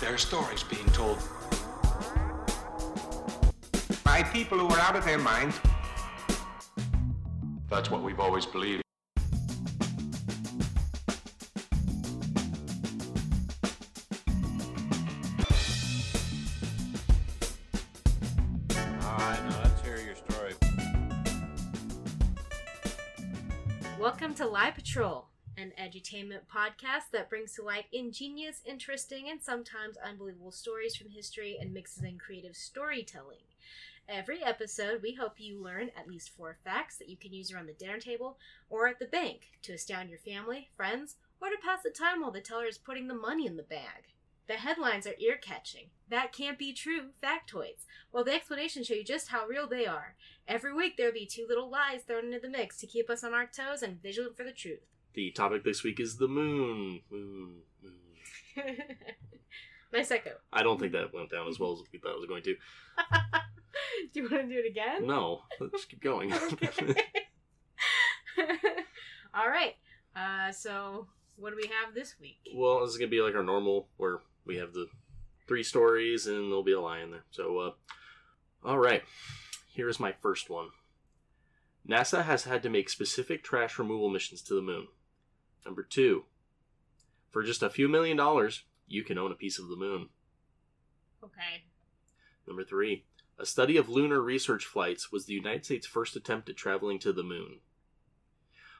There are stories being told by people who are out of their minds. That's what we've always believed. Alright, now let's hear your story. Welcome to Lie Patrol, an edutainment podcast that brings to light ingenious, interesting, and sometimes unbelievable stories from history and mixes in creative storytelling. Every episode, we hope you learn at least four facts that you can use around the dinner table or at the bank to astound your family, friends, or to pass the time while the teller is putting the money in the bag. The headlines are ear catching. That can't be true factoids, while the explanations show you just how real they are. Every week there'll be two little lies thrown into the mix to keep us on our toes and vigilant for the truth. The topic this week is the moon. Moon. Moon. nice echo. I don't think that went down as well as we thought it was going to. do you want to do it again? No, let's keep going. All right. Uh, so, what do we have this week? well, this is going to be like our normal, where we have the three stories and there'll be a lie in there. So, uh, all right. Here's my first one NASA has had to make specific trash removal missions to the moon. Number two, for just a few million dollars, you can own a piece of the moon. Okay. Number three, a study of lunar research flights was the United States' first attempt at traveling to the moon.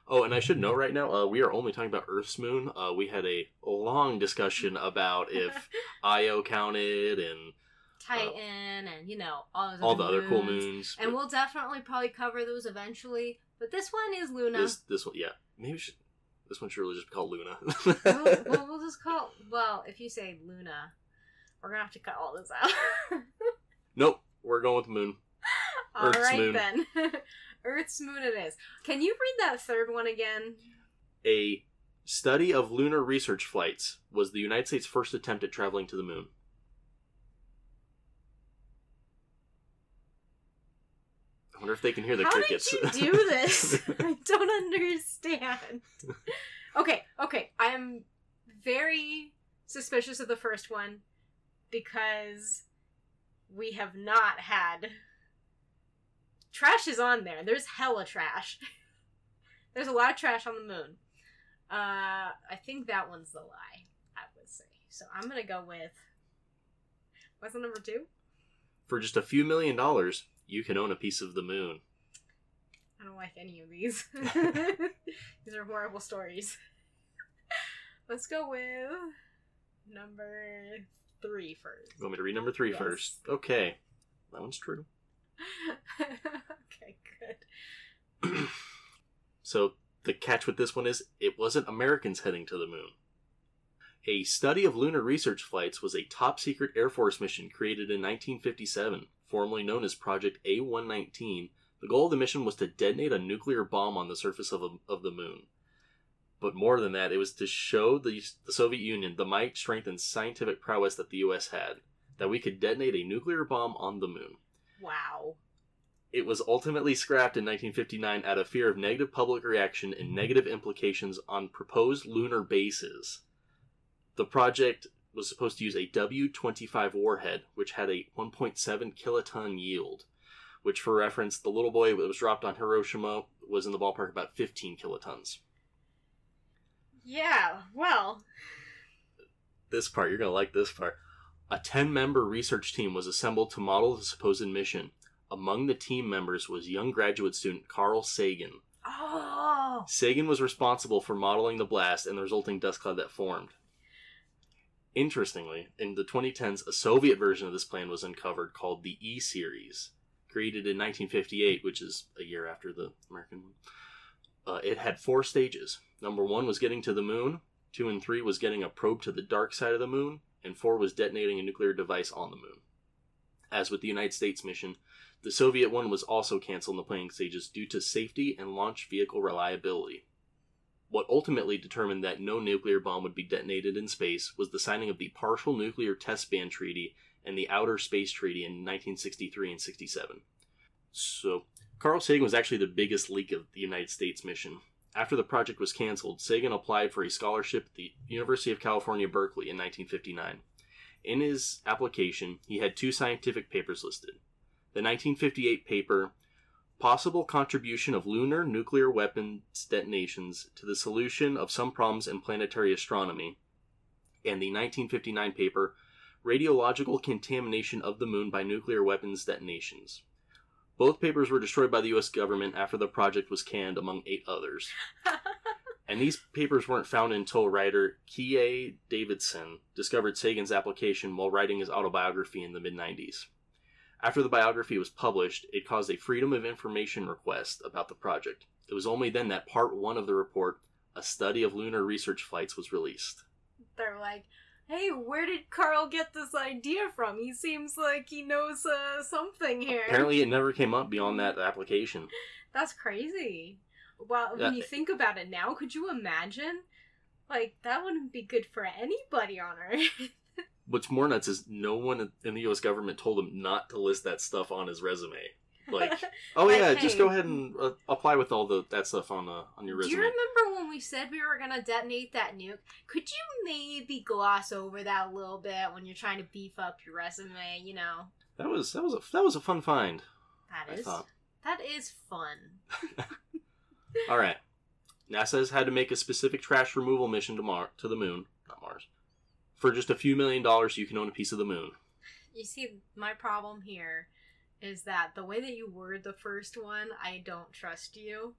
Oh, and I should know right now, uh, we are only talking about Earth's moon. Uh, we had a long discussion about if Io counted and Titan and, you know, all all the other other cool moons. moons. And we'll definitely probably cover those eventually. But this one is Luna. this this one, yeah, maybe we should. This one should really just be called Luna. we'll, we'll, we'll just call. Well, if you say Luna, we're gonna have to cut all this out. nope, we're going with moon. all Earth's right moon. then. Earth's moon it is. Can you read that third one again? A study of lunar research flights was the United States' first attempt at traveling to the moon. I wonder if they can hear the How crickets. did you do this? I don't understand. Okay, okay. I am very suspicious of the first one because we have not had trash is on there. There's hella trash. There's a lot of trash on the moon. Uh, I think that one's the lie. I would say. So I'm gonna go with. What's the number two? For just a few million dollars, you can own a piece of the moon. I don't like any of these. these are horrible stories. Let's go with number three first. You want me to read number three Yes. first? Okay. That one's true. okay, good. So the catch with this one is it wasn't Americans heading to the moon. A study of lunar research flights was a top secret Air Force mission created in 1957, formerly known as Project A 119. The goal of the mission was to detonate a nuclear bomb on the surface of, a, of the moon. But more than that, it was to show the, the Soviet Union the might, strength, and scientific prowess that the US had, that we could detonate a nuclear bomb on the moon. Wow. It was ultimately scrapped in 1959 out of fear of negative public reaction and negative implications on proposed lunar bases. The project was supposed to use a W 25 warhead, which had a 1.7 kiloton yield, which, for reference, the little boy that was dropped on Hiroshima was in the ballpark about 15 kilotons. Yeah, well, This part, you're going to like this part. A 10 member research team was assembled to model the supposed mission. Among the team members was young graduate student Carl Sagan, oh, Sagan was responsible for modeling the blast and the resulting dust cloud that formed. Interestingly, in the 2010s, a Soviet version of this plan was uncovered called the E Series, created in 1958, which is a year after the American one. Uh, it had four stages. Number one was getting to the moon, two and three was getting a probe to the dark side of the moon, and four was detonating a nuclear device on the moon. As with the United States mission, the Soviet one was also canceled in the planning stages due to safety and launch vehicle reliability. What ultimately determined that no nuclear bomb would be detonated in space was the signing of the Partial Nuclear Test Ban Treaty and the Outer Space Treaty in 1963 and 67. So, Carl Sagan was actually the biggest leak of the United States mission. After the project was canceled, Sagan applied for a scholarship at the University of California, Berkeley in 1959. In his application, he had two scientific papers listed. The 1958 paper, Possible Contribution of Lunar Nuclear Weapons Detonations to the Solution of Some Problems in Planetary Astronomy, and the 1959 paper, Radiological Contamination of the Moon by Nuclear Weapons Detonations. Both papers were destroyed by the US government after the project was canned, among eight others. And these papers weren't found until writer Keay Davidson discovered Sagan's application while writing his autobiography in the mid 90s. After the biography was published, it caused a Freedom of Information request about the project. It was only then that part one of the report, A Study of Lunar Research Flights, was released. They're like, hey, where did Carl get this idea from? He seems like he knows uh, something here. Apparently, it never came up beyond that application. That's crazy. Well, when you think about it now, could you imagine? Like, that wouldn't be good for anybody on Earth. What's more nuts is no one in the US government told him not to list that stuff on his resume. Like, oh Like, yeah, just go ahead and uh, apply with all the that stuff on uh, on your resume. Do you remember when we said we were gonna detonate that nuke? Could you maybe gloss over that a little bit when you're trying to beef up your resume? You know, That was that was a that was a fun find. That is that is fun. All right. NASA has had to make a specific trash removal mission to Mar- to the moon, not Mars. For just a few million dollars, you can own a piece of the moon. You see, my problem here is that the way that you word the first one, I don't trust you.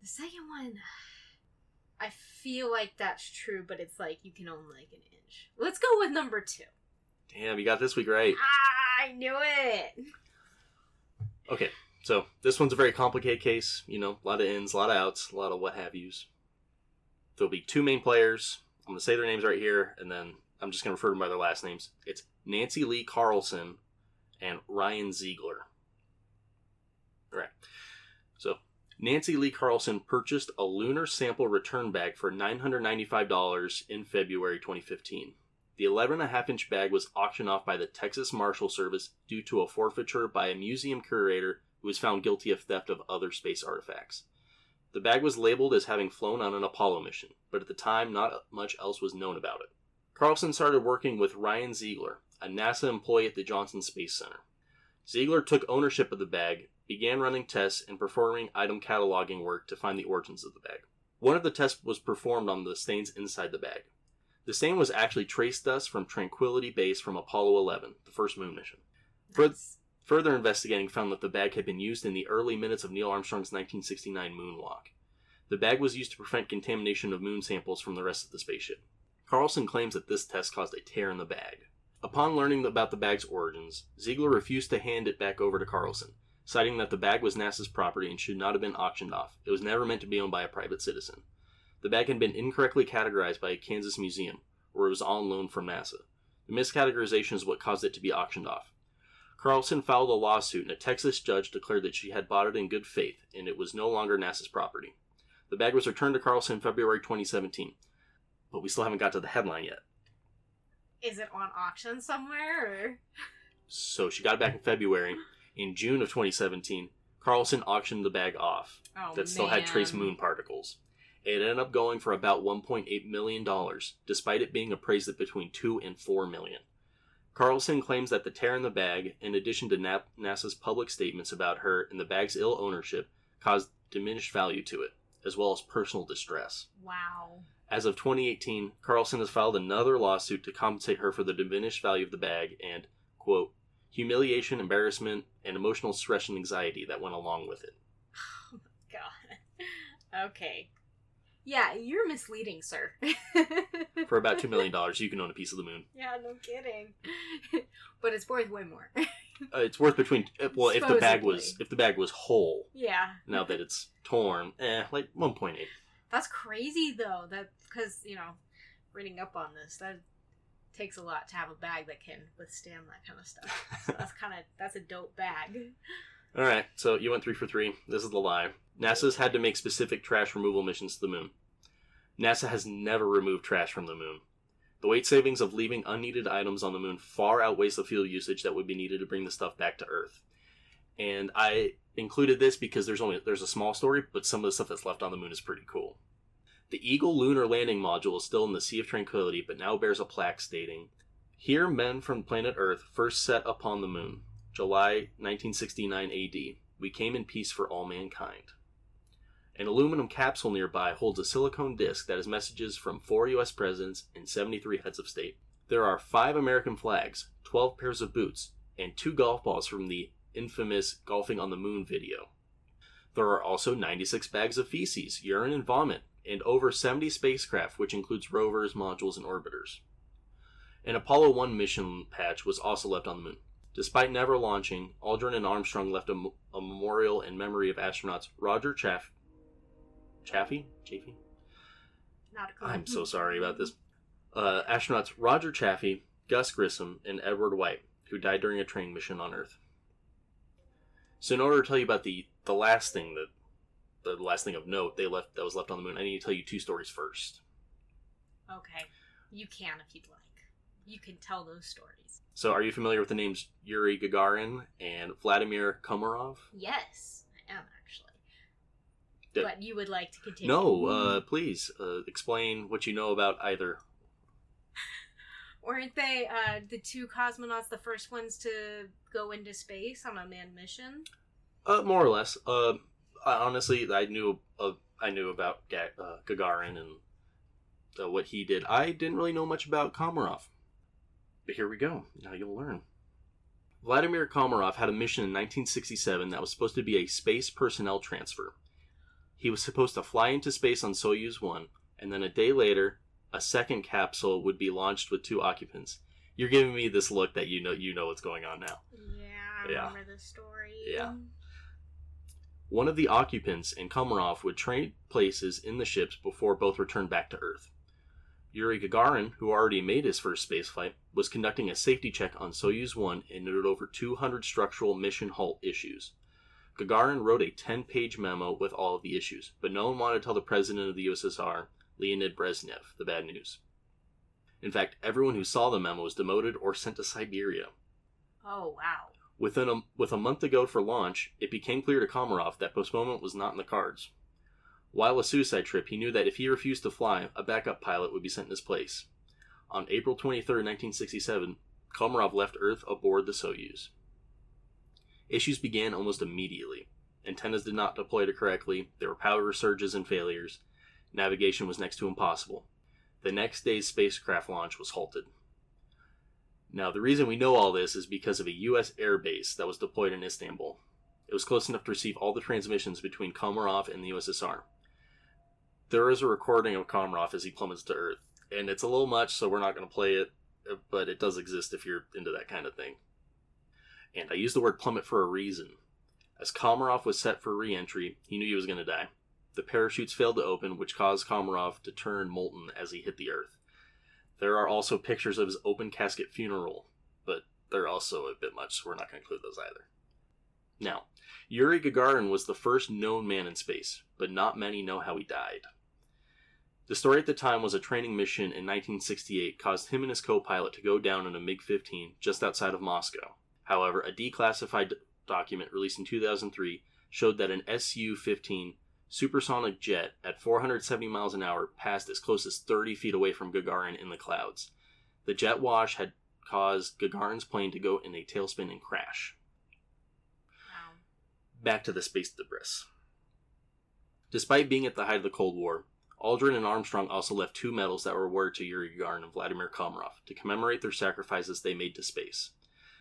The second one, I feel like that's true, but it's like you can own like an inch. Let's go with number two. Damn, you got this week right. Ah, I knew it. Okay, so this one's a very complicated case. You know, a lot of ins, a lot of outs, a lot of what have yous. There'll be two main players. I'm going to say their names right here, and then I'm just going to refer to them by their last names. It's Nancy Lee Carlson and Ryan Ziegler. All right. So, Nancy Lee Carlson purchased a lunar sample return bag for $995 in February 2015. The 11.5 inch bag was auctioned off by the Texas Marshal Service due to a forfeiture by a museum curator who was found guilty of theft of other space artifacts. The bag was labeled as having flown on an Apollo mission, but at the time not much else was known about it. Carlson started working with Ryan Ziegler, a NASA employee at the Johnson Space Center. Ziegler took ownership of the bag, began running tests, and performing item cataloging work to find the origins of the bag. One of the tests was performed on the stains inside the bag. The stain was actually trace dust from Tranquility Base from Apollo 11, the first moon mission. Nice. Further investigating found that the bag had been used in the early minutes of Neil Armstrong's 1969 moonwalk. The bag was used to prevent contamination of moon samples from the rest of the spaceship. Carlson claims that this test caused a tear in the bag. Upon learning about the bag's origins, Ziegler refused to hand it back over to Carlson, citing that the bag was NASA's property and should not have been auctioned off. It was never meant to be owned by a private citizen. The bag had been incorrectly categorized by a Kansas museum, where it was on loan from NASA. The miscategorization is what caused it to be auctioned off. Carlson filed a lawsuit, and a Texas judge declared that she had bought it in good faith, and it was no longer NASA's property. The bag was returned to Carlson in February 2017, but we still haven't got to the headline yet. Is it on auction somewhere? Or? So she got it back in February. In June of 2017, Carlson auctioned the bag off. Oh, that still had trace moon particles. It ended up going for about 1.8 million dollars, despite it being appraised at between 2 and 4 million. Carlson claims that the tear in the bag, in addition to Na- NASA's public statements about her and the bag's ill ownership, caused diminished value to it, as well as personal distress. Wow. As of 2018, Carlson has filed another lawsuit to compensate her for the diminished value of the bag and, quote, humiliation, embarrassment, and emotional stress and anxiety that went along with it. Oh, God. Okay. Yeah, you're misleading, sir. For about $2 million, you can own a piece of the moon. Yeah, no kidding. but it's worth way more. Uh, it's worth between uh, well if the bag was if the bag was whole yeah. now that it's torn eh like 1.8 That's crazy though. That because you know, reading up on this, that takes a lot to have a bag that can withstand that kind of stuff. So that's kind of that's a dope bag. all right so you went three for three this is the lie nasa's had to make specific trash removal missions to the moon nasa has never removed trash from the moon the weight savings of leaving unneeded items on the moon far outweighs the fuel usage that would be needed to bring the stuff back to earth and i included this because there's only there's a small story but some of the stuff that's left on the moon is pretty cool The Eagle lunar landing module is still in the Sea of Tranquility, but now bears a plaque stating, Here, men from planet Earth first set upon the moon, July 1969 AD. We came in peace for all mankind. An aluminum capsule nearby holds a silicone disc that has messages from four U.S. presidents and 73 heads of state. There are five American flags, 12 pairs of boots, and two golf balls from the infamous Golfing on the Moon video. There are also 96 bags of feces, urine, and vomit, and over 70 spacecraft, which includes rovers, modules, and orbiters. An Apollo 1 mission patch was also left on the moon. Despite never launching, Aldrin and Armstrong left a, m- a memorial in memory of astronauts Roger Chaff- Chaffee? Chaffee? Not a clue. I'm so sorry about this. Uh, astronauts Roger Chaffee, Gus Grissom, and Edward White, who died during a training mission on Earth. So, in order to tell you about the the last thing that the last thing of note they left that was left on the moon, I need to tell you two stories first. Okay. You can if you'd like. You can tell those stories. So, are you familiar with the names Yuri Gagarin and Vladimir Komarov? Yes, I am actually. Yeah. But you would like to continue. No, uh, please uh, explain what you know about either. Weren't they uh, the two cosmonauts the first ones to go into space on a manned mission? Uh, more or less. Uh, I, honestly, I knew uh, I knew about Ga- uh, Gagarin and uh, what he did. I didn't really know much about Komarov. But here we go. Now you'll learn. Vladimir Komarov had a mission in 1967 that was supposed to be a space personnel transfer. He was supposed to fly into space on Soyuz 1, and then a day later, a second capsule would be launched with two occupants. You're giving me this look that you know you know what's going on now. Yeah, I Yeah. remember the story. Yeah. One of the occupants and Komarov would trade places in the ships before both returned back to Earth. Yuri Gagarin, who already made his first spaceflight, was conducting a safety check on Soyuz 1 and noted over 200 structural mission halt issues. Gagarin wrote a 10 page memo with all of the issues, but no one wanted to tell the president of the USSR, Leonid Brezhnev, the bad news. In fact, everyone who saw the memo was demoted or sent to Siberia. Oh wow. Within a, with a month to go for launch, it became clear to Komarov that postponement was not in the cards. While a suicide trip, he knew that if he refused to fly, a backup pilot would be sent in his place. On April 23, 1967, Komarov left Earth aboard the Soyuz. Issues began almost immediately. Antennas did not deploy correctly, there were power surges and failures. Navigation was next to impossible. The next day's spacecraft launch was halted. Now, the reason we know all this is because of a U.S. air base that was deployed in Istanbul. It was close enough to receive all the transmissions between Komarov and the USSR. There is a recording of Komarov as he plummets to Earth, and it's a little much, so we're not going to play it, but it does exist if you're into that kind of thing. And I use the word plummet for a reason. As Komarov was set for re entry, he knew he was going to die. The parachutes failed to open, which caused Komarov to turn molten as he hit the Earth. There are also pictures of his open casket funeral, but they're also a bit much, so we're not going to include those either. Now, Yuri Gagarin was the first known man in space, but not many know how he died. The story at the time was a training mission in 1968 caused him and his co pilot to go down in a MiG 15 just outside of Moscow. However, a declassified document released in 2003 showed that an Su 15 supersonic jet at 470 miles an hour passed as close as 30 feet away from Gagarin in the clouds. The jet wash had caused Gagarin's plane to go in a tailspin and crash. Wow. Back to the space debris. Despite being at the height of the Cold War, Aldrin and Armstrong also left two medals that were awarded to Yuri Gagarin and Vladimir Komarov to commemorate their sacrifices they made to space.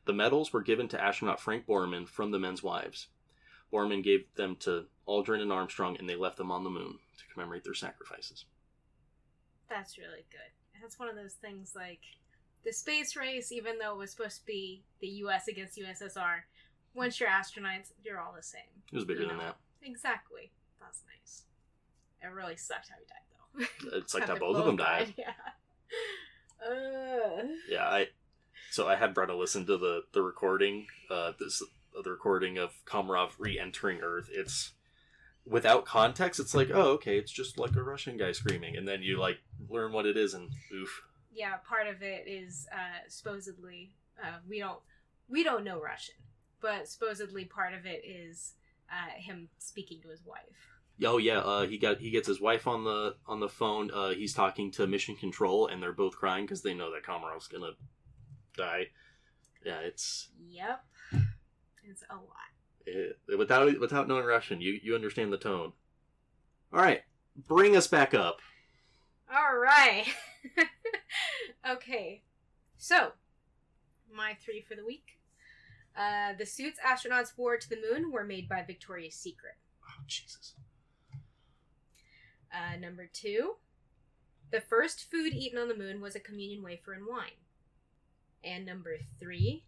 The medals were given to astronaut Frank Borman from the men's wives. Borman gave them to Aldrin and Armstrong, and they left them on the moon to commemorate their sacrifices. That's really good. That's one of those things like the space race, even though it was supposed to be the US against USSR, once you're astronauts, you're all the same. It was bigger You than that. Exactly. That's nice. It really sucked how he died, though. It's like How both of them died. Yeah. Uh, Yeah, I. So I had Brenna listen to the the recording. Uh, this the recording of Komarov re-entering Earth. It's without context. It's like, oh, okay, it's just like a Russian guy screaming, and then you like learn what it is, and oof. yeah, part of it is uh, supposedly uh, we don't we don't know Russian, but supposedly part of it is uh, him speaking to his wife. Oh yeah, uh, he got he gets his wife on the on the phone. Uh, he's talking to Mission Control, and they're both crying because they know that Komarov's gonna die. Yeah, it's Yep. It's a lot. It, without without knowing Russian, you you understand the tone. All right, bring us back up. All right. okay. So, my three for the week. Uh, the suits astronauts wore to the moon were made by Victoria's Secret. Oh Jesus! Uh, number two, the first food eaten on the moon was a communion wafer and wine. And number three,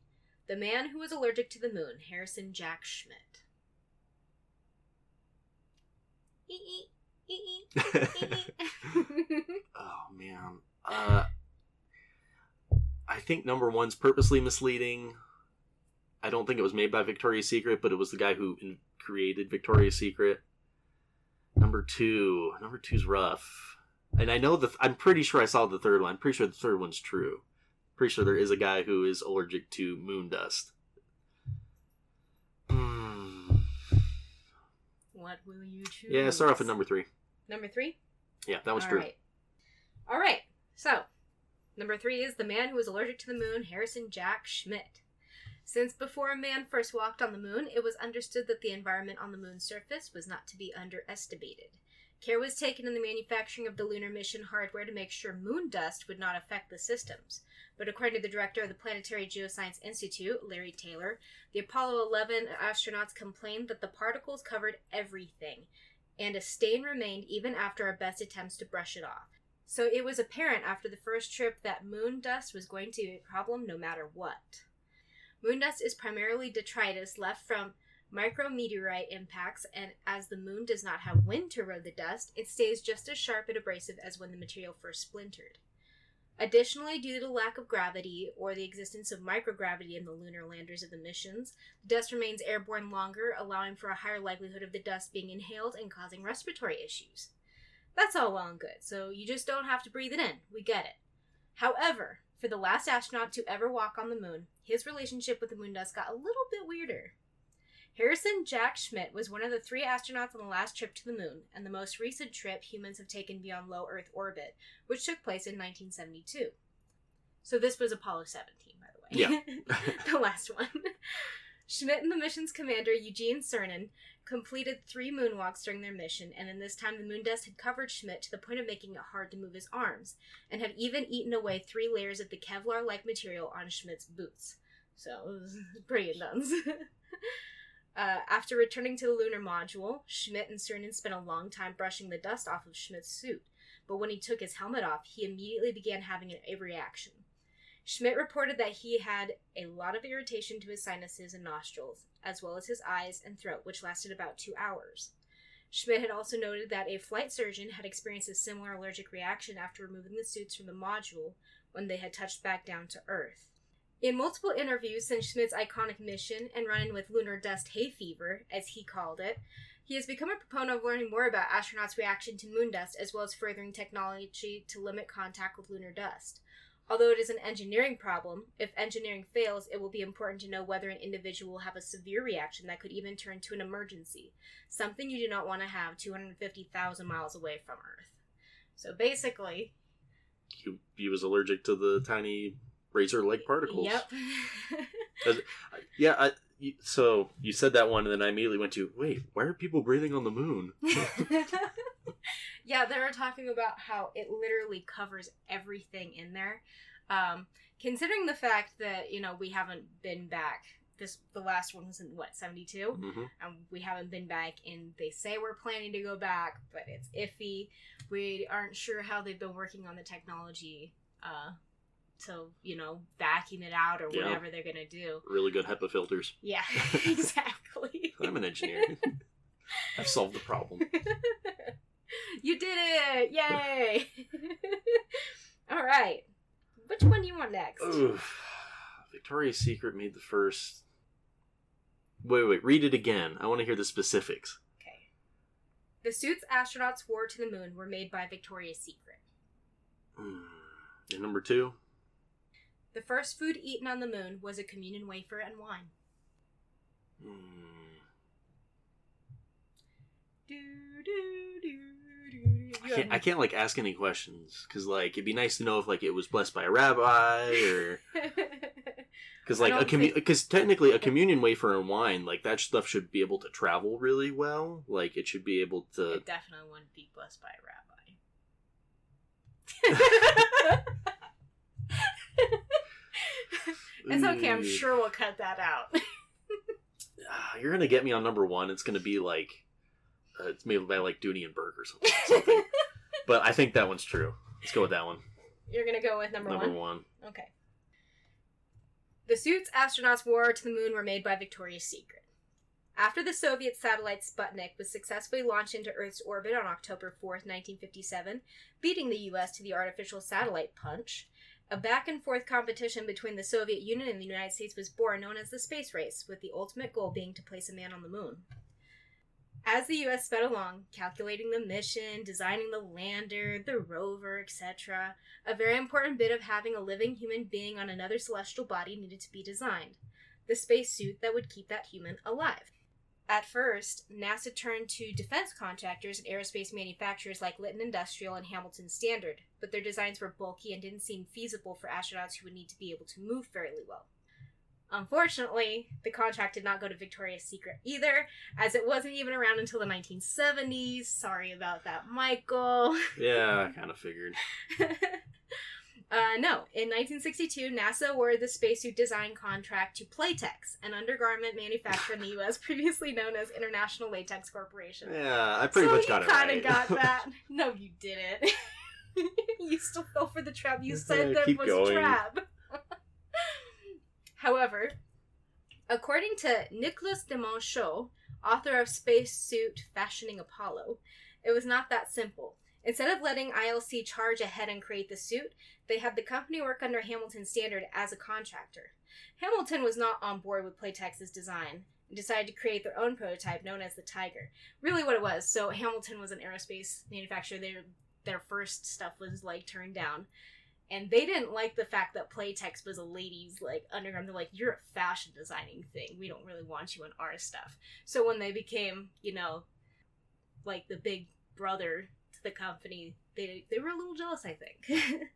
the man who was allergic to the moon, Harrison Jack Schmitt. Ee, ee, ee, ee. oh man, uh, I think number one's purposely misleading. I don't think it was made by Victoria's Secret, but it was the guy who in- created Victoria's Secret. Number two, number two's rough, and I know the. I'm pretty sure I saw the third one. I'm pretty sure the third one's true. Pretty sure there is a guy who is allergic to moon dust. Hmm. what will you choose? Yeah, start off at number three. Number three? Yeah, that was All true. right. All right. So, number three is the man who was allergic to the moon, Harrison Jack Schmitt. Since before a man first walked on the moon, it was understood that the environment on the moon's surface was not to be underestimated. Care was taken in the manufacturing of the lunar mission hardware to make sure moon dust would not affect the systems. But according to the director of the Planetary Geoscience Institute, Larry Taylor, the Apollo 11 astronauts complained that the particles covered everything, and a stain remained even after our best attempts to brush it off. So it was apparent after the first trip that moon dust was going to be a problem no matter what. Moon dust is primarily detritus left from micrometeorite impacts, and as the moon does not have wind to erode the dust, it stays just as sharp and abrasive as when the material first splintered. Additionally, due to the lack of gravity or the existence of microgravity in the lunar landers of the missions, the dust remains airborne longer, allowing for a higher likelihood of the dust being inhaled and causing respiratory issues. That's all well and good, so you just don't have to breathe it in. We get it. However, for the last astronaut to ever walk on the moon, his relationship with the moon dust got a little bit weirder. Harrison Jack Schmitt was one of the three astronauts on the last trip to the moon, and the most recent trip humans have taken beyond low Earth orbit, which took place in 1972. So this was Apollo 17, by the way. Yeah. the last one. Schmitt and the mission's commander, Eugene Cernan, completed three moonwalks during their mission, and in this time the moon dust had covered Schmitt to the point of making it hard to move his arms, and had even eaten away three layers of the Kevlar like material on Schmitt's boots. So it was pretty intense. Uh, after returning to the lunar module, Schmitt and Cernan spent a long time brushing the dust off of Schmitt's suit, but when he took his helmet off, he immediately began having a reaction. Schmitt reported that he had a lot of irritation to his sinuses and nostrils, as well as his eyes and throat, which lasted about two hours. Schmitt had also noted that a flight surgeon had experienced a similar allergic reaction after removing the suits from the module when they had touched back down to Earth. In multiple interviews since Schmitt's iconic mission and run in with lunar dust hay fever, as he called it, he has become a proponent of learning more about astronauts' reaction to moon dust as well as furthering technology to limit contact with lunar dust. Although it is an engineering problem, if engineering fails, it will be important to know whether an individual will have a severe reaction that could even turn to an emergency, something you do not want to have 250,000 miles away from Earth. So basically, He, he was allergic to the tiny razor-like particles. Yep. Yeah, I, so you said that one, and then I immediately went to wait. Why are people breathing on the moon? yeah, they were talking about how it literally covers everything in there. Um, considering the fact that you know we haven't been back. This the last one was in what seventy two, hmm and we haven't been back. And they say we're planning to go back, but it's iffy. We aren't sure how they've been working on the technology. Uh, to you know vacuum it out or Yeah. whatever they're gonna do. Really good HEPA filters. Yeah, exactly. I'm an engineer. I've solved the problem. you did it! Yay! All right. Which one do you want next? Oof. Victoria's Secret made the first. Wait, wait, read it again. I want to hear the specifics. Okay. The suits astronauts wore to the moon were made by Victoria's Secret. Hmm. And number two. The first food eaten on the moon was a communion wafer and wine. Hmm. Do, do, do. I can't. I can't like ask any questions because like it'd be nice to know if like it was blessed by a rabbi or Because like a don't commu- think- because technically a communion wafer and wine, like that stuff should be able to travel really well. Like it should be able to. It definitely wouldn't be blessed by a rabbi. it's okay. I'm sure we'll cut that out. Ah, you're gonna get me on number one. It's gonna be like uh, it's made by like Dooney and Bourke or something. something. but I think that one's true. Let's go with that one. You're gonna go with number, one. Number one. one. Okay. The suits astronauts wore to the moon were made by Victoria's Secret. After the Soviet satellite Sputnik was successfully launched into Earth's orbit on October 4th, 1957, beating the US to the artificial satellite punch, a back and forth competition between the Soviet Union and the United States was born, known as the Space Race, with the ultimate goal being to place a man on the moon. As the US sped along, calculating the mission, designing the lander, the rover, etc., a very important bit of having a living human being on another celestial body needed to be designed the spacesuit that would keep that human alive. At first, NASA turned to defense contractors and aerospace manufacturers like Litton Industrial and Hamilton Standard, but their designs were bulky and didn't seem feasible for astronauts who would need to be able to move fairly well. Unfortunately, the contract did not go to Victoria's Secret either, as it wasn't even around until the 1970s. Sorry about that, Michael. Yeah, I kind of figured. uh, no, in 1962, NASA awarded the spacesuit design contract to Playtex, an undergarment manufacturer in the U.S. previously known as International Latex Corporation. Yeah, I pretty so much got it kinda got that. No, you didn't. you still fell for the trap. You said there was going. a trap. However, according to Nicolas de Monchaux, author of Spacesuit Fashioning Apollo, it was not that simple. Instead of letting ILC charge ahead and create the suit, they had the company work under Hamilton Standard as a contractor. Hamilton was not on board with Playtex's design and decided to create their own prototype known as the Tiger. Really, what it was. So Hamilton was an aerospace manufacturer. Their their first stuff was like turned down, and they didn't like the fact that Playtex was a ladies like underground. They're like, you're a fashion designing thing. We don't really want you in our stuff. So when they became, you know, like the big brother to the company, they they were a little jealous, I think.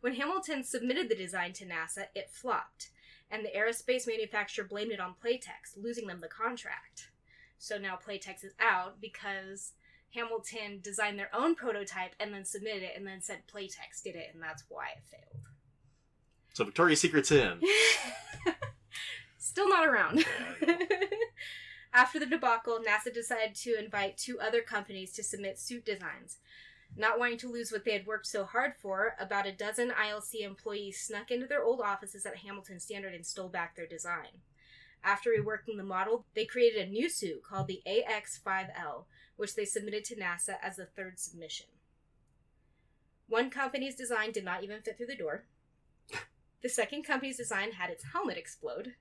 when Hamilton submitted the design to NASA, it flopped, and the aerospace manufacturer blamed it on Playtex, losing them the contract. So now Playtex is out because Hamilton designed their own prototype and then submitted it, and then said Playtex did it, and that's why it failed. So Victoria's Secret's in. Still not around. Yeah, After the debacle, NASA decided to invite two other companies to submit suit designs. Not wanting to lose what they had worked so hard for, about a dozen ILC employees snuck into their old offices at Hamilton Standard and stole back their design. After reworking the model, they created a new suit called the AX5L, which they submitted to NASA as the third submission. One company's design did not even fit through the door. The second company's design had its helmet explode.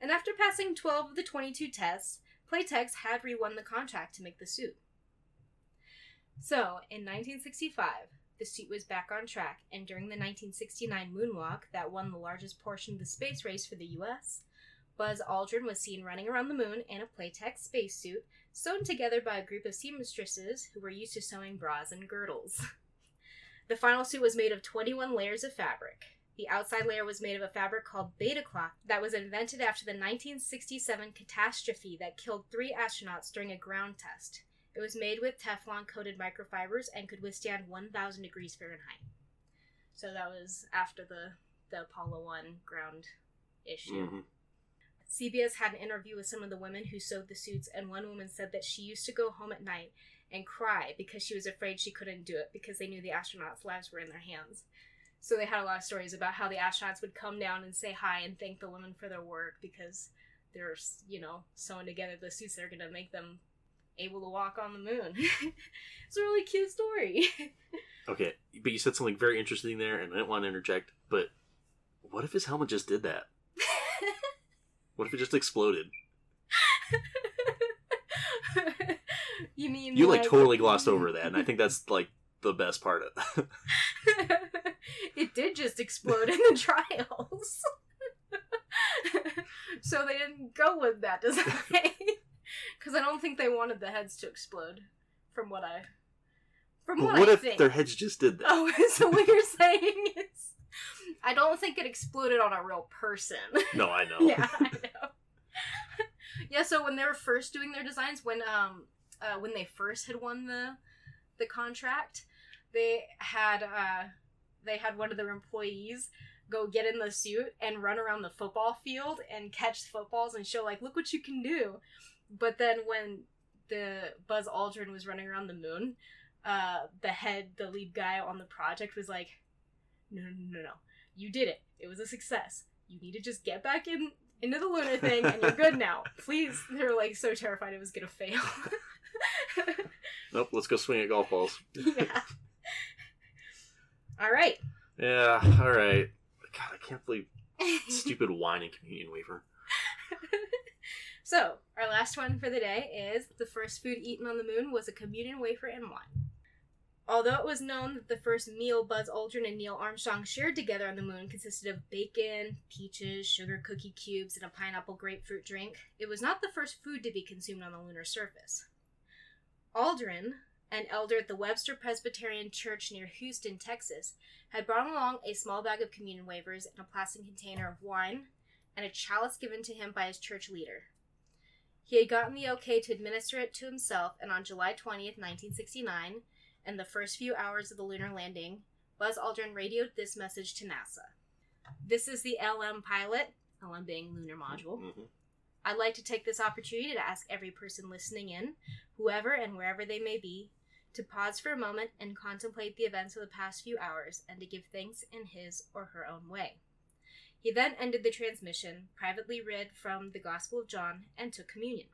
And after passing 12 of the 22 tests, Playtex had re-won the contract to make the suit. So, in 1965, the suit was back on track, and during the 1969 moonwalk that won the largest portion of the space race for the US, Buzz Aldrin was seen running around the moon in a Playtex spacesuit sewn together by a group of seamstresses who were used to sewing bras and girdles. The final suit was made of 21 layers of fabric. The outside layer was made of a fabric called beta cloth that was invented after the 1967 catastrophe that killed three astronauts during a ground test. It was made with Teflon coated microfibers and could withstand 1,000 degrees Fahrenheit. So that was after the, the Apollo 1 ground issue. Mhm. CBS had an interview with some of the women who sewed the suits, and one woman said that she used to go home at night and cry because she was afraid she couldn't do it because they knew the astronauts' lives were in their hands. So they had a lot of stories about how the astronauts would come down and say hi and thank the women for their work because they're, you know, sewing together the suits that are going to make them able to walk on the moon. it's a really cute story. Okay, but you said something very interesting there, and I didn't want to interject. But what if his helmet just did that? What if it just exploded? you mean You like totally glossed over that, and I think that's like the best part of. it did just explode in the trials. so they didn't go with that design. Because I don't think they wanted the heads to explode, from what I. From But what, what I if think. their heads just did that? Oh, so what you're saying is. I don't think it exploded on a real person. No, I know. yeah, I know. yeah, so when they were first doing their designs, when um uh, when they first had won the the contract, they had uh they had one of their employees go get in the suit and run around the football field and catch footballs and show like look what you can do. But then when the Buzz Aldrin was running around the moon, uh the head the lead guy on the project was like no no no no you did it. It was a success. You need to just get back in into the lunar thing and you're good now. Please they were like so terrified it was gonna fail. Nope, let's go swing at golf balls. yeah. All right. Yeah, alright. God, I can't believe stupid wine and communion wafer. so our last one for the day is the first food eaten on the moon was a communion wafer and wine Although it was known that the first meal Buzz Aldrin and Neil Armstrong shared together on the moon consisted of bacon, peaches, sugar cookie cubes, and a pineapple grapefruit drink, it was not the first food to be consumed on the lunar surface. Aldrin, an elder at the Webster Presbyterian Church near Houston, Texas, had brought along a small bag of communion wafers and a plastic container of wine and a chalice given to him by his church leader. He had gotten the okay to administer it to himself, and on July 20th, 1969, in the first few hours of the lunar landing, Buzz Aldrin radioed this message to NASA. This is the LM pilot, LM being lunar module. Mhm. I'd like to take this opportunity to ask every person listening in, whoever and wherever they may be, to pause for a moment and contemplate the events of the past few hours and to give thanks in his or her own way. He then ended the transmission, privately read from the Gospel of John, and took communion.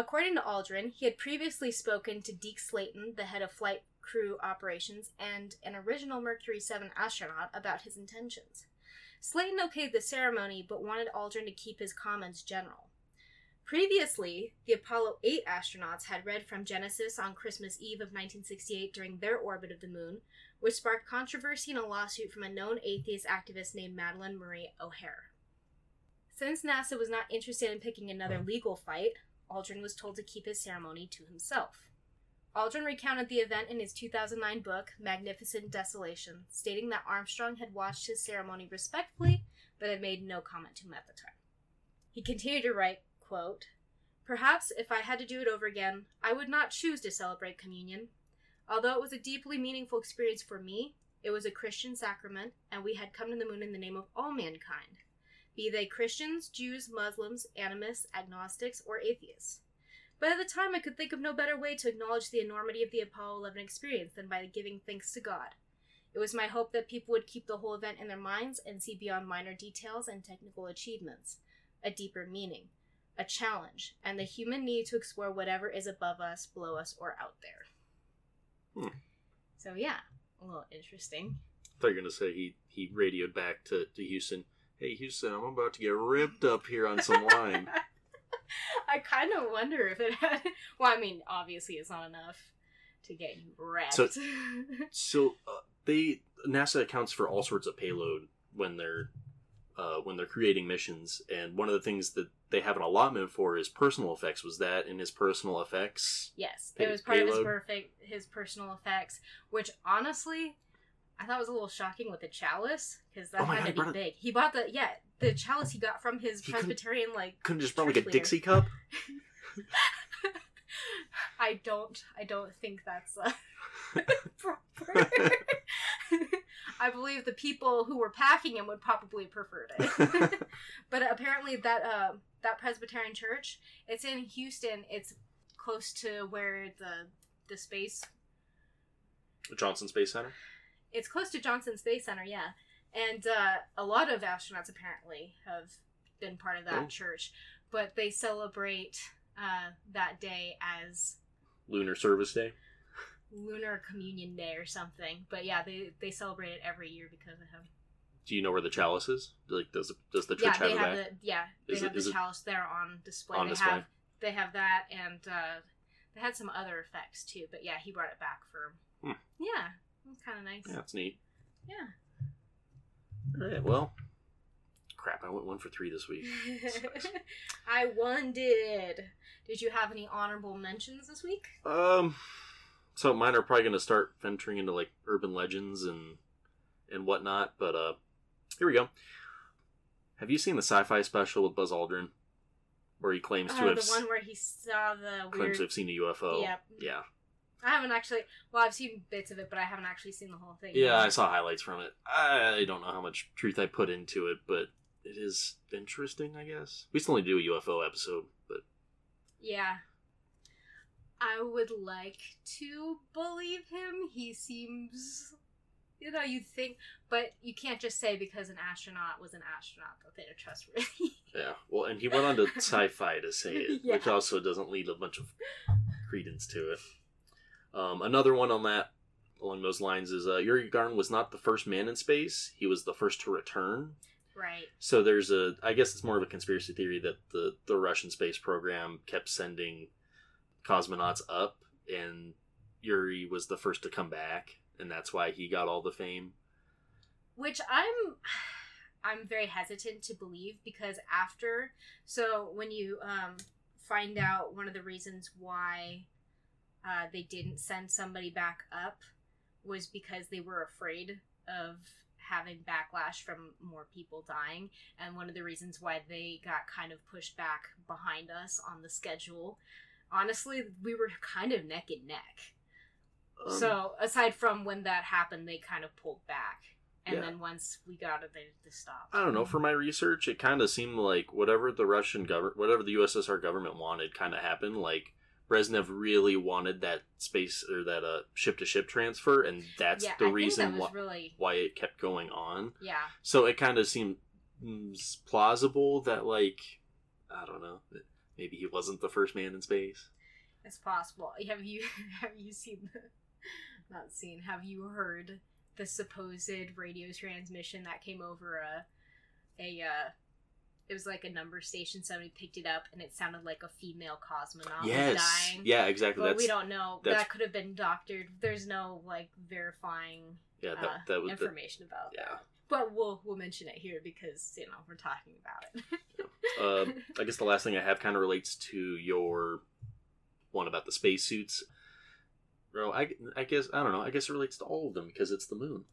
According to Aldrin, he had previously spoken to Deke Slayton, the head of flight crew operations, and an original Mercury 7 astronaut about his intentions. Slayton okayed the ceremony but wanted Aldrin to keep his comments general. Previously, the Apollo 8 astronauts had read from Genesis on Christmas Eve of 1968 during their orbit of the moon, which sparked controversy and a lawsuit from a known atheist activist named Madalyn Marie O'Hair. Since NASA was not interested in picking another hmm. legal fight, Aldrin was told to keep his ceremony to himself. Aldrin recounted the event in his 2009 book, Magnificent Desolation, stating that Armstrong had watched his ceremony respectfully, but had made no comment to him at the time. He continued to write, quote, Perhaps if I had to do it over again, I would not choose to celebrate communion. Although it was a deeply meaningful experience for me, it was a Christian sacrament, and we had come to the moon in the name of all mankind be they Christians, Jews, Muslims, animists, agnostics, or atheists. But at the time, I could think of no better way to acknowledge the enormity of the Apollo 11 experience than by giving thanks to God. It was my hope that people would keep the whole event in their minds and see beyond minor details and technical achievements, a deeper meaning, a challenge, and the human need to explore whatever is above us, below us, or out there. Hmm. So, yeah, a little interesting. I thought you were gonna say he he radioed back to, to Houston. Hey Houston, I'm about to get ripped up here on some wine. I kind of wonder if it had. Well, I mean, obviously, it's not enough to get you wrecked. So- so uh, they NASA accounts for all sorts of payload when they're uh, when they're creating missions, and one of the things that they have an allotment for is personal effects. Was that in his personal effects? yes, Pay- it was part of his perfect his personal effects, which honestly, I thought it was a little shocking with the chalice because that Oh had God, to be it- big. He bought the yeah the chalice he got from his He couldn't- Presbyterian like. Couldn't just brought like a. Dixie cup. I don't I don't think that's uh, proper. I believe the people who were packing him would probably prefer it. but apparently that uh, that Presbyterian church, it's in Houston. It's close to where the the space. Johnson Space Center. It's close to Johnson Space Center, yeah. And uh, a lot of astronauts apparently have been part of that Oh. church, but they celebrate uh, that day as Lunar Service Day. Lunar Communion Day or something. But yeah, they they celebrate it every year because of him. Do you know where the chalice is? Like, does does the church yeah, have have back? the yeah they Is have it- the chalice there on display. on they display? have they have that and uh, they had some other effects too. But yeah, he brought it back for Hmm. yeah, it's kind of nice. Yeah, that's neat. Yeah. All right. Well, crap. I went one for three this week. I won did. Did you have any honorable mentions this week? Um, so mine are probably going to start venturing into like urban legends and and whatnot. But uh, here we go. Have you seen the sci-fi special with Buzz Aldrin, where he claims to Oh, have the one where he saw the claims weird. to have seen a UFO? Yep. Yeah, I haven't actually. Well, I've seen bits of it, but I haven't actually seen the whole thing. yeah. I saw highlights from it. I don't know how much truth I put into it, but it is interesting. I guess we still to do a UFO episode, but Yeah. I would like to believe him. He seems, you know, you'd think, but you can't just say because an astronaut was an astronaut that they're trustworthy. yeah. Well, and he went on to Syfy to say it, which also doesn't lead a bunch of credence to it. Um, another one on that along those lines is uh, Yuri Gagarin was not the first man in space. He was the first to return. right. So there's a, I guess it's more of a conspiracy theory that the the Russian space program kept sending cosmonauts up, and Yuri was the first to come back, and that's why he got all the fame. Which I'm, I'm very hesitant to believe because after, so when you um find out one of the reasons why uh, they didn't send somebody back up was because they were afraid of having backlash from more people dying and one of the reasons why they got kind of pushed back behind us on the schedule honestly we were kind of neck and neck Um, so aside from when that happened they kind of pulled back and Yeah. then once we got it they just stopped I don't know. For my research, it kind of seemed like whatever the Russian government, whatever the USSR government wanted, kind of happened. Like Brezhnev really wanted that space or that uh, ship to ship transfer, and that's yeah the I reason that why, really why it kept going on. yeah So it kind of seemed mm, plausible that, like, I don't know, maybe he wasn't the first man in space. It's possible. Have you have you seen the not seen, have you heard the supposed radio transmission that came over a a uh it was like a number station, somebody picked it up and it sounded like a female cosmonaut yes, dying. yeah, exactly. But that's we don't know. That could have been doctored. There's no like verifying yeah, that, uh, that was the, information about yeah. that. But we'll we'll mention it here because you know we're talking about it. uh, I guess the last thing I have kind of relates to your one about the spacesuits. Bro, I, I guess I don't know. I guess it relates to all of them because it's the moon.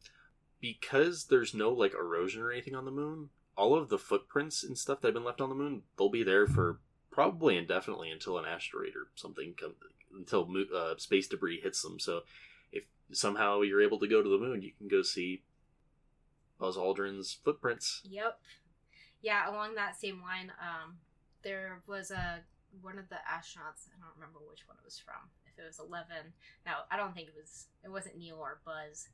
Because there's no like erosion or anything on the moon, all of the footprints and stuff that have been left on the moon, they'll be there for probably indefinitely until an asteroid or something until uh, space debris hits them. So if somehow you're able to go to the moon, you can go see Buzz Aldrin's footprints. Yep. Yeah, along that same line, um, there was a one of the astronauts. I don't remember which one it was from. If it was Eleven, no, I don't think it was. It wasn't Neil or Buzz.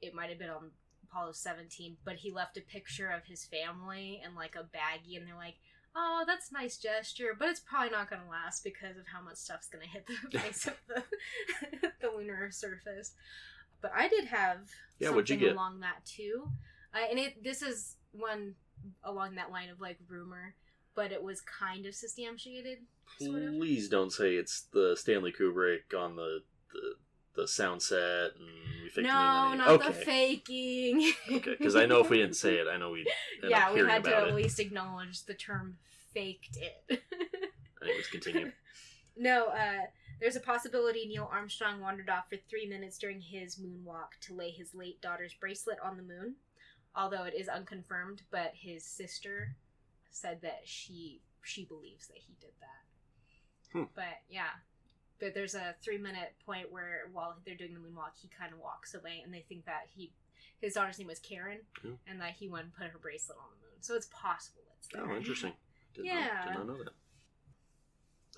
It might have been on Apollo Seventeen, but he left a picture of his family and like a baggie, and they're like, "Oh, that's a nice gesture, but it's probably not going to last because of how much stuff's going to hit the face of the the lunar surface." But I did have Yeah, something get? along that too, uh, and it this is one along that line of like rumor, but it was kind of substantiated, sort of. Please don't say it's the Stanley Kubrick on the the, the sound set and faked No, not landing. the faking. okay, because I know if we didn't say it, I know we'd yeah, we had to at it. least acknowledge the term "faked it." Anyways, continue. no, uh, there's a possibility Neil Armstrong wandered off for three minutes during his moonwalk to lay his late daughter's bracelet on the moon, although it is unconfirmed. But his sister said that she she believes that he did that. Hmm. But yeah, but there's a three minute point where while they're doing the moonwalk, he kind of walks away, and they think that he his daughter's name was Karen, Hmm. and that he went and put her bracelet on the moon. So it's possible it's there. Oh, interesting. Did Yeah. Not, did not know that.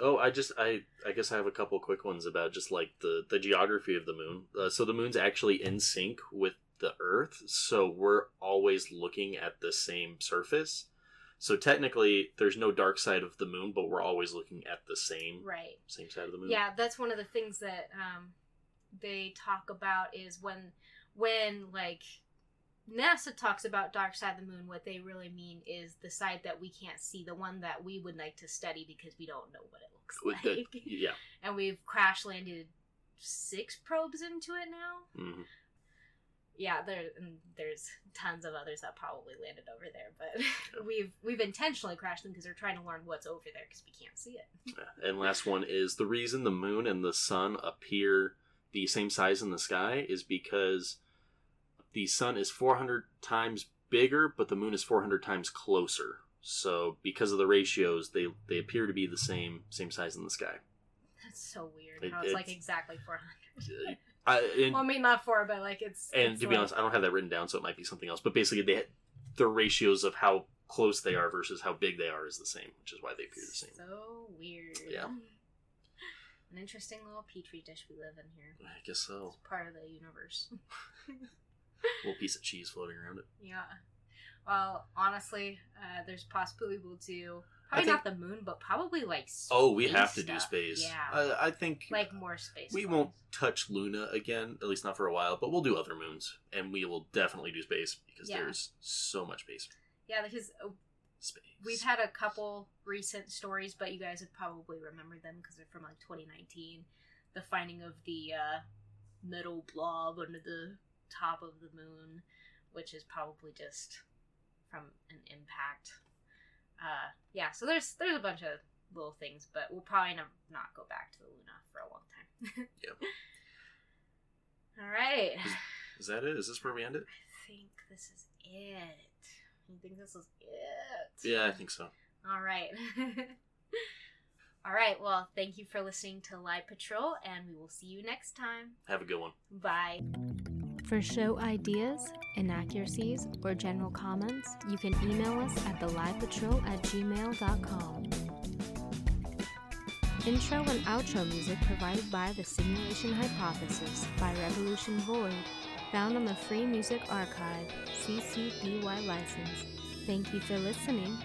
Oh, I just I I guess I have a couple quick ones about just like the the geography of the moon. Uh, so the moon's actually in sync with the Earth, so we're always looking at the same surface. So technically, there's no dark side of the moon, but we're always looking at the same Right. same side of the moon. Yeah, that's one of the things that um, they talk about is when when like NASA talks about dark side of the moon, what they really mean is the side that we can't see, the one that we would like to study because we don't know what it looks With the- like. yeah. and we've crash landed six probes into it now. hmm Yeah, there and there's tons of others that probably landed over there, but we've we've intentionally crashed them because we're trying to learn what's over there because we can't see it. And last one is the reason the moon and the sun appear the same size in the sky is because the sun is 400 times bigger, but the moon is 400 times closer. So because of the ratios, they they appear to be the same same size in the sky. That's so weird. It- how it's, like exactly 400. Uh, I, and well, I mean, not four, but like it's. and it's to be like- honest, I don't have that written down, so it might be something else. But basically, they the ratios of how close they are versus how big they are is the same, which is why they appear the same. So weird. Yeah. An interesting little petri dish we live in here. I guess so. It's part of the universe. little piece of cheese floating around it. yeah. Well, honestly, uh, there's possibility we'll do probably think- not the moon, but probably like. Oh, we have to do stuff. space. Yeah. Uh, I think like more space. we ones. won't touch Luna again, at least not for a while. But we'll do other moons, and we will definitely do space because Yeah. there's so much space. Yeah, because uh, Space. We've had a couple recent stories, but you guys have probably remembered them because they're from like 2019. The finding of the uh, metal blob under the top of the moon, which is probably just from an impact. Uh, yeah, so there's there's a bunch of little things, but we'll probably not, not go back to the Luna for a long time. Yep. All right. Is that it? Is this where we end it? I think this is it. You think this is it? Yeah, I think so. All right. All right. Well, thank you for listening to Lie Patrol, and we will see you next time. Have a good one. Bye. For show ideas, inaccuracies, or general comments, you can email us at theliepatrol at gmail.com. Intro and outro music provided by The Simulation Hypothesis by Revolution Void, found on the Free Music Archive, CC BY license. Thank you for listening.